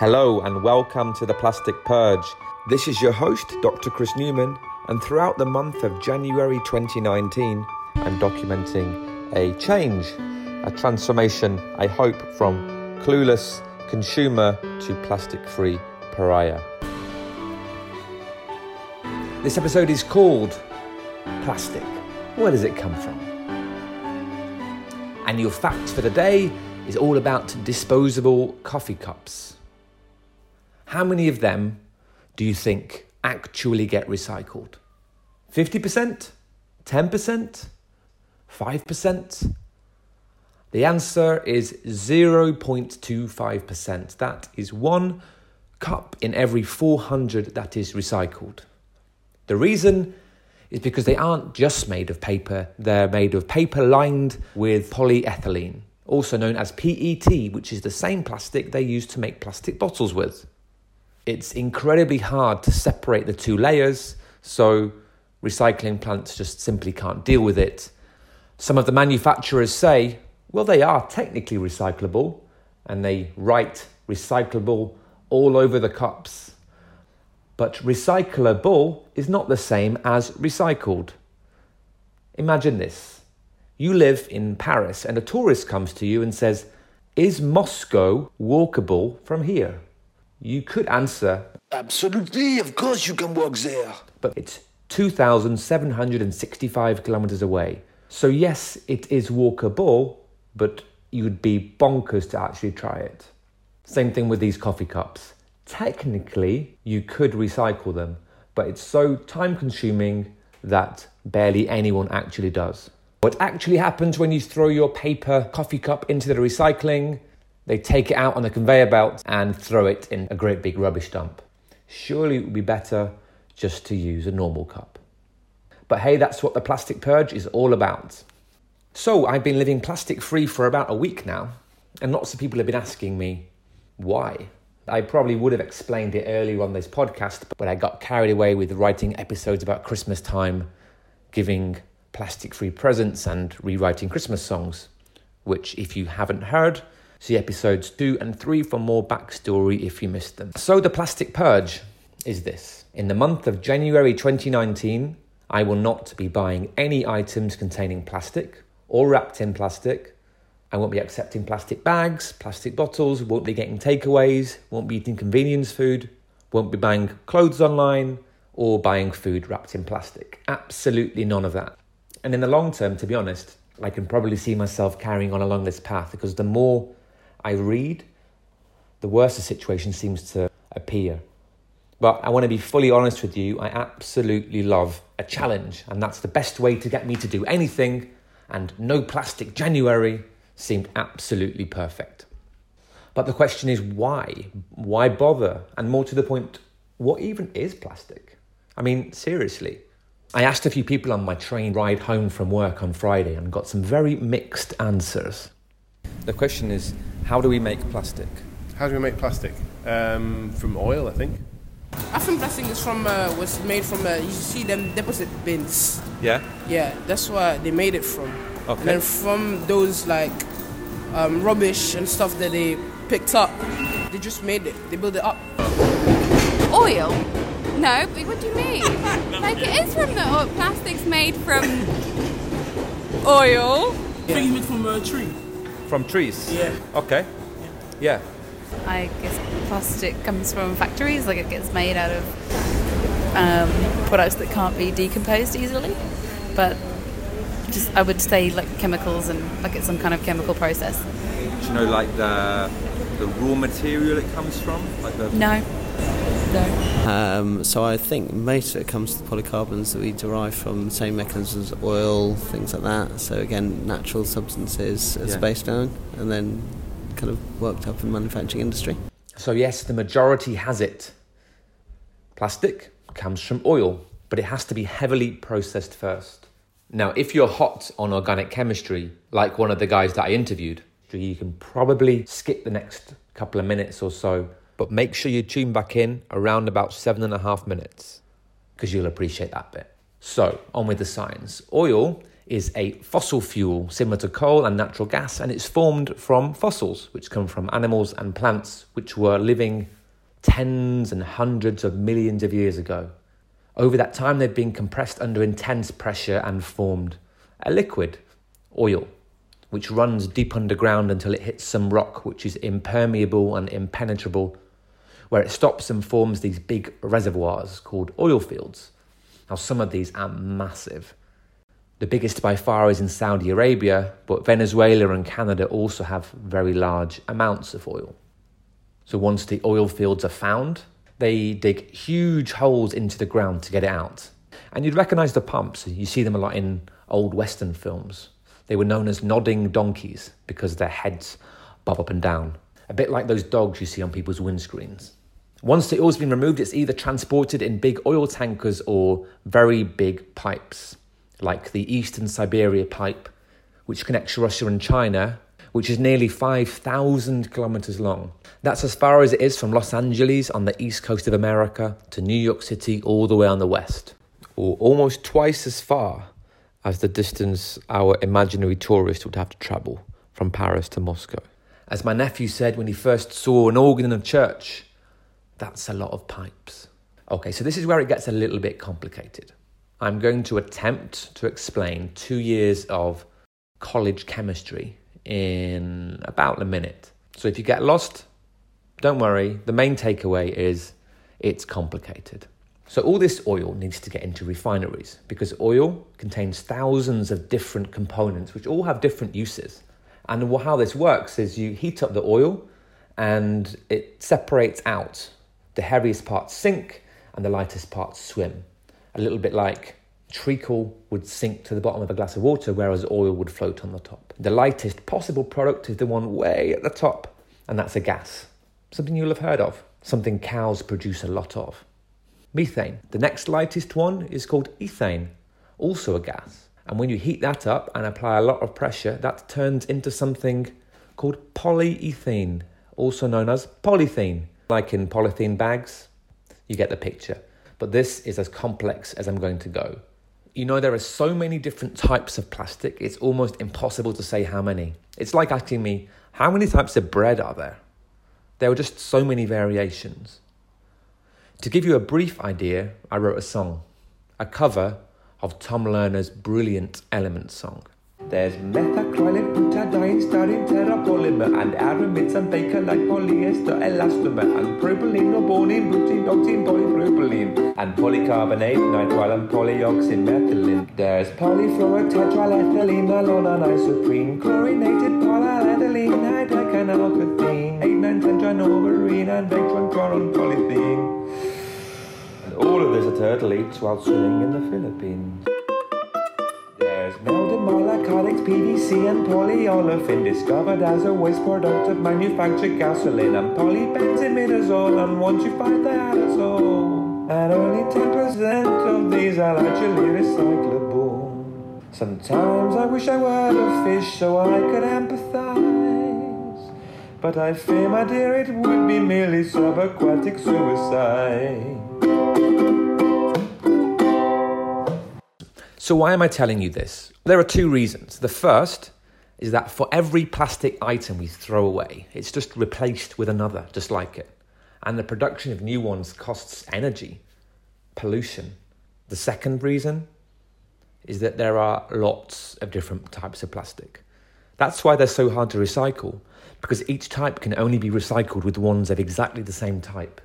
Hello and welcome to the Plastic Purge. This is your host, Dr. Chris Newman, and throughout the month of January 2019, I'm documenting a change, a transformation, I hope, from clueless consumer to plastic free pariah. This episode is called Plastic. Where does it come from? And your fact for the day is all about disposable coffee cups. How many of them do you think actually get recycled? 50%? 10%? 5%? The answer is 0.25%. That is one cup in every 400 that is recycled. The reason is because they aren't just made of paper, they're made of paper lined with polyethylene, also known as PET, which is the same plastic they use to make plastic bottles with. It's incredibly hard to separate the two layers, so recycling plants just simply can't deal with it. Some of the manufacturers say, well, they are technically recyclable, and they write recyclable all over the cups. But recyclable is not the same as recycled. Imagine this you live in Paris, and a tourist comes to you and says, Is Moscow walkable from here? You could answer, Absolutely, of course you can walk there. but it's 2,765 kilometers away. So, yes, it is walkable, but you'd be bonkers to actually try it. Same thing with these coffee cups. Technically, you could recycle them, but it's so time consuming that barely anyone actually does. What actually happens when you throw your paper coffee cup into the recycling? They take it out on the conveyor belt and throw it in a great big rubbish dump. Surely it would be better just to use a normal cup. But hey, that's what the plastic purge is all about. So I've been living plastic free for about a week now, and lots of people have been asking me why. I probably would have explained it earlier on this podcast, but I got carried away with writing episodes about Christmas time, giving plastic free presents, and rewriting Christmas songs. Which, if you haven't heard, see episodes two and three for more backstory if you missed them. So, the plastic purge is this. In the month of January 2019, I will not be buying any items containing plastic or wrapped in plastic. I won't be accepting plastic bags, plastic bottles, won't be getting takeaways, won't be eating convenience food, won't be buying clothes online or buying food wrapped in plastic. Absolutely none of that. And in the long term, to be honest, I can probably see myself carrying on along this path because the more I read, the worse the situation seems to appear. But I want to be fully honest with you, I absolutely love a challenge, and that's the best way to get me to do anything. And no plastic January seemed absolutely perfect. But the question is why? Why bother? And more to the point, what even is plastic? I mean, seriously. I asked a few people on my train ride home from work on Friday and got some very mixed answers. The question is how do we make plastic? How do we make plastic? Um, from oil, I think. I think plastic is from uh, was made from uh, you see them deposit bins. Yeah? Yeah, that's why they made it from. Okay. And then from those like um, rubbish and stuff that they picked up, they just made it. They built it up. Oil? No, but what do you mean? like it is from the oil. Plastic's made from oil. I think it's made from a tree. From trees? Yeah. Okay. Yeah. I guess plastic comes from factories, like it gets made out of um, products that can't be decomposed easily. But just, I would say like chemicals and like it's some kind of chemical process. Do you know like the the raw material it comes from? Like the No, no. Um, so I think most of it comes to the polycarbons that we derive from the same mechanisms as oil, things like that. So again, natural substances as Yeah. based on, and then kind of worked up in the manufacturing industry. So, yes, the majority has it. Plastic comes from oil, but it has to be heavily processed first. Now, if you're hot on organic chemistry, like one of the guys that I interviewed, you can probably skip the next couple of minutes or so, but make sure you tune back in around about seven and a half minutes because you'll appreciate that bit. So, on with the science. Oil is a fossil fuel similar to coal and natural gas, and it's formed from fossils, which come from animals and plants which were living tens and hundreds of millions of years ago. Over that time, they've been compressed under intense pressure and formed a liquid, oil, which runs deep underground until it hits some rock which is impermeable and impenetrable, where it stops and forms these big reservoirs called oil fields. Now, some of these are massive. The biggest by far is in Saudi Arabia, but Venezuela and Canada also have very large amounts of oil. So, once the oil fields are found, they dig huge holes into the ground to get it out. And you'd recognize the pumps. You see them a lot in old Western films. They were known as nodding donkeys because their heads bob up and down, a bit like those dogs you see on people's windscreens. Once the oil's been removed, it's either transported in big oil tankers or very big pipes, like the Eastern Siberia pipe, which connects Russia and China, which is nearly 5,000 kilometers long. That's as far as it is from Los Angeles on the east coast of America to New York City all the way on the west, or almost twice as far as the distance our imaginary tourist would have to travel from Paris to Moscow. As my nephew said when he first saw an organ in a church, that's a lot of pipes. Okay, so this is where it gets a little bit complicated. I'm going to attempt to explain two years of college chemistry in about a minute. So if you get lost, don't worry, the main takeaway is it's complicated. So, all this oil needs to get into refineries because oil contains thousands of different components which all have different uses. And how this works is you heat up the oil and it separates out. The heaviest parts sink and the lightest parts swim. A little bit like treacle would sink to the bottom of a glass of water, whereas oil would float on the top. The lightest possible product is the one way at the top, and that's a gas something you'll have heard of, something cows produce a lot of. Methane. The next lightest one is called ethane, also a gas. And when you heat that up and apply a lot of pressure, that turns into something called polyethylene, also known as polythene. Like in polythene bags, you get the picture. But this is as complex as I'm going to go. You know, there are so many different types of plastic, it's almost impossible to say how many. It's like asking me, how many types of bread are there? There are just so many variations. To give you a brief idea, I wrote a song, a cover of Tom Lehrer's brilliant Element song. There's methacrylate, butadiene, styrene, terrapolymer, and aramids and Bakelite polyester, elastomer, and propylene, norbornene, butene, polypropylene, and polycarbonate, nitrile, and polyoxine, methylene. There's polyfluoride, tetraethylene, nylon, and isoprene, chlorinated polyethylene, hydrocanalcathene, 8, 9, 10, trinoberine, and vectron, polythene. And all of this a turtle eats while swimming in the Philippines. Melded monocotics, PVC, and polyolefin discovered as a waste product of manufactured gasoline and polybenzimidazole. And once you find the aerosol, and only 10% of these are actually recyclable. Sometimes I wish I were a fish so I could empathize. But I fear, my dear, it would be merely subaquatic suicide. So, why am I telling you this? There are two reasons. The first is that for every plastic item we throw away, it's just replaced with another just like it. And the production of new ones costs energy, pollution. The second reason is that there are lots of different types of plastic. That's why they're so hard to recycle, because each type can only be recycled with ones of exactly the same type.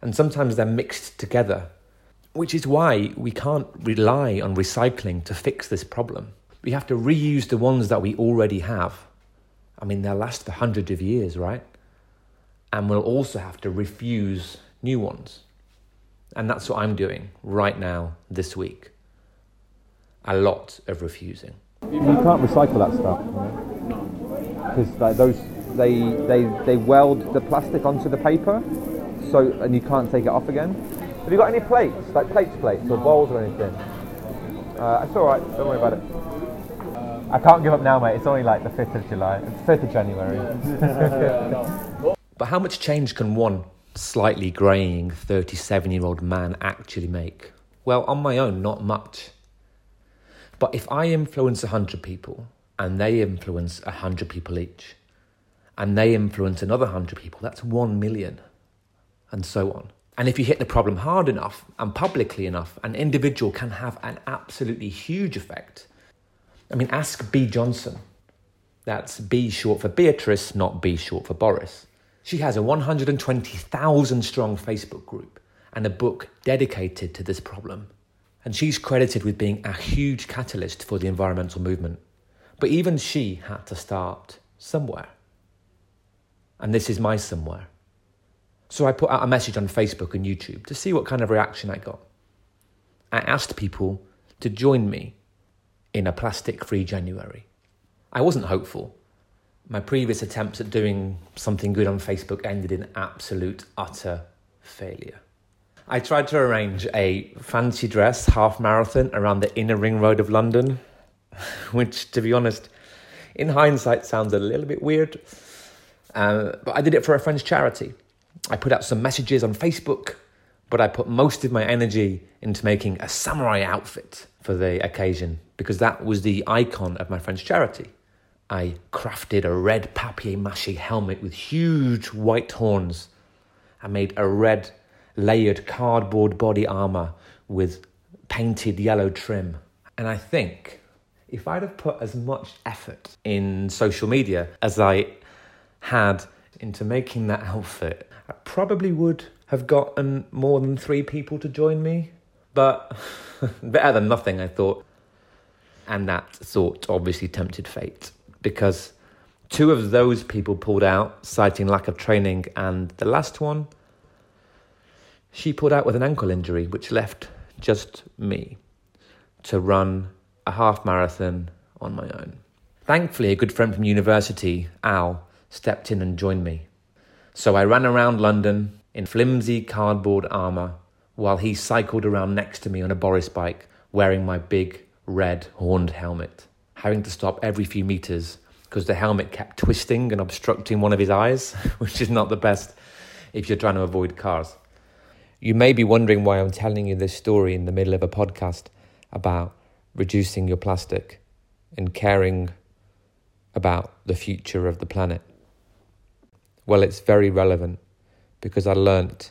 And sometimes they're mixed together which is why we can't rely on recycling to fix this problem. We have to reuse the ones that we already have. I mean, they'll last for hundreds of years, right? And we'll also have to refuse new ones. And that's what I'm doing right now, this week. A lot of refusing. You can't recycle that stuff, because like those they they they weld the plastic onto the paper, so and you can't take it off again. Have you got any plates, like plates, plates, or bowls or anything? Uh, it's all right. Don't worry about it. I can't give up now, mate. It's only like the fifth of July. Fifth of January. But how much change can one slightly greying 37 year old man actually make? Well, on my own, not much. But if I influence 100 people and they influence 100 people each, and they influence another 100 people, that's 1 million, and so on. And if you hit the problem hard enough and publicly enough, an individual can have an absolutely huge effect. I mean, ask Bea Johnson. That's B short for Beatrice, not B short for Boris. She has a 120,000 strong Facebook group and a book dedicated to this problem. And she's credited with being a huge catalyst for the environmental movement. But even she had to start somewhere. And this is my somewhere. So I put out a message on Facebook and YouTube to see what kind of reaction I got. I asked people to join me in a plastic free January. I wasn't hopeful. My previous attempts at doing something good on Facebook ended in absolute, utter failure. I tried to arrange a fancy dress half marathon around the inner ring road of London, which, to be honest, in hindsight sounds a little bit weird. Uh, but I did it for a friend's charity. I put out some messages on Facebook, but I put most of my energy into making a samurai outfit for the occasion because that was the icon of my friend's charity. I crafted a red papier mâché helmet with huge white horns. I made a red layered cardboard body armor with painted yellow trim. And I think if I'd have put as much effort in social media as I had into making that outfit, I probably would have gotten more than three people to join me. But better than nothing, I thought. And that thought obviously tempted fate because two of those people pulled out, citing lack of training, and the last one, she pulled out with an ankle injury, which left just me to run a half marathon on my own. Thankfully, a good friend from university, Al, stepped in and joined me. So I ran around London in flimsy cardboard armour while he cycled around next to me on a Boris bike wearing my big red horned helmet, having to stop every few metres because the helmet kept twisting and obstructing one of his eyes, which is not the best if you're trying to avoid cars. You may be wondering why I'm telling you this story in the middle of a podcast about reducing your plastic and caring about the future of the planet. Well, it's very relevant because I learnt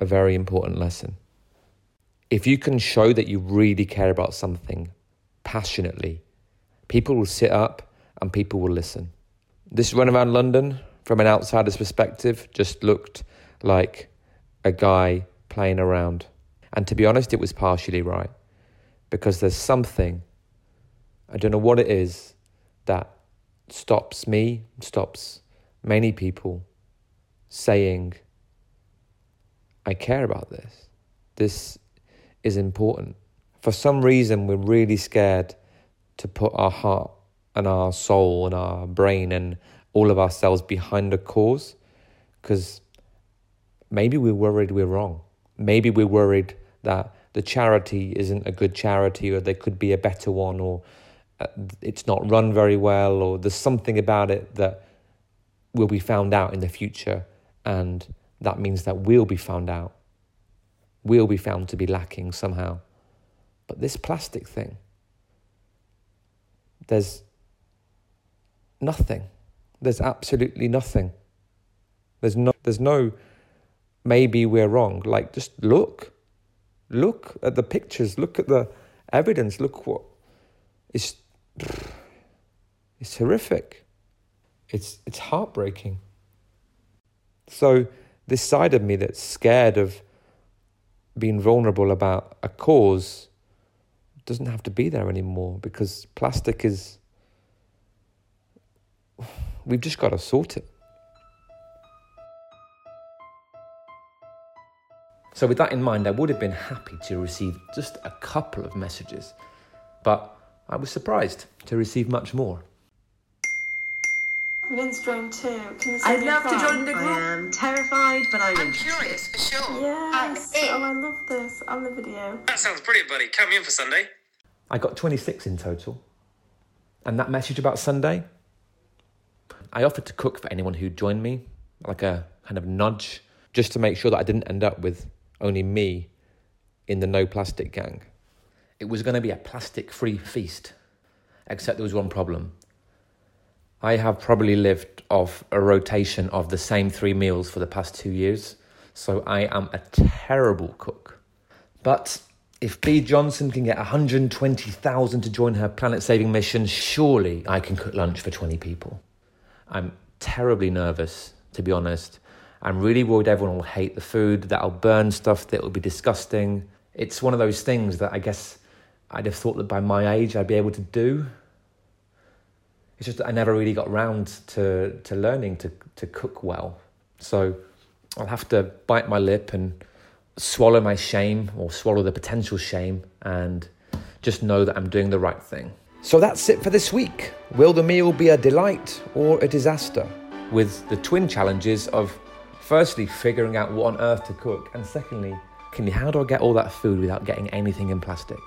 a very important lesson. If you can show that you really care about something passionately, people will sit up and people will listen. This run around London, from an outsider's perspective, just looked like a guy playing around. And to be honest, it was partially right because there's something, I don't know what it is, that stops me, stops many people saying, I care about this. This is important. For some reason, we're really scared to put our heart and our soul and our brain and all of ourselves behind a cause because maybe we're worried we're wrong. Maybe we're worried that the charity isn't a good charity or there could be a better one or uh, it's not run very well or there's something about it that will be found out in the future and that means that we'll be found out. We'll be found to be lacking somehow. But this plastic thing, there's nothing. There's absolutely nothing. There's no, there's no, maybe we're wrong. Like, just look. Look at the pictures. Look at the evidence. Look what. It's, it's horrific. It's, it's heartbreaking. So, this side of me that's scared of being vulnerable about a cause doesn't have to be there anymore because plastic is. We've just got to sort it. So, with that in mind, I would have been happy to receive just a couple of messages, but I was surprised to receive much more. Lynn's joined too. Can you I'd love to join the group. I am terrified, but I'm, I'm curious for sure. Yes. Uh, oh, oh, I love this. On the video. That sounds brilliant, buddy. Come in for Sunday. I got 26 in total. And that message about Sunday, I offered to cook for anyone who joined me, like a kind of nudge, just to make sure that I didn't end up with only me in the no plastic gang. it was going to be a plastic free feast. Except there was one problem. I have probably lived off a rotation of the same three meals for the past two years, so I am a terrible cook. But if Bea Johnson can get 120,000 to join her planet saving mission, surely I can cook lunch for 20 people. I'm terribly nervous, to be honest. I'm really worried everyone will hate the food, that I'll burn stuff that will be disgusting. It's one of those things that I guess I'd have thought that by my age I'd be able to do. It's just that I never really got round to, to learning to, to cook well. So I'll have to bite my lip and swallow my shame or swallow the potential shame and just know that I'm doing the right thing. So that's it for this week. Will the meal be a delight or a disaster? With the twin challenges of firstly figuring out what on earth to cook, and secondly, can you, how do I get all that food without getting anything in plastic?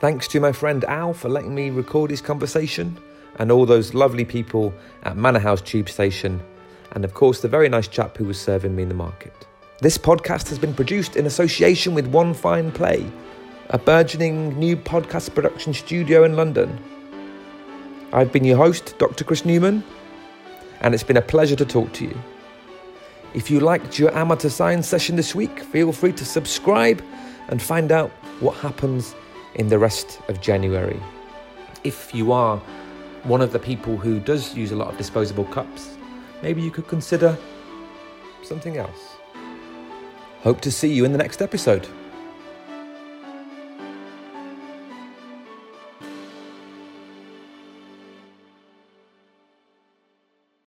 Thanks to my friend Al for letting me record his conversation, and all those lovely people at Manor House Tube Station, and of course the very nice chap who was serving me in the market. This podcast has been produced in association with One Fine Play, a burgeoning new podcast production studio in London. I've been your host, Dr. Chris Newman, and it's been a pleasure to talk to you. If you liked your amateur science session this week, feel free to subscribe and find out what happens in the rest of January. If you are one of the people who does use a lot of disposable cups, maybe you could consider something else. Hope to see you in the next episode.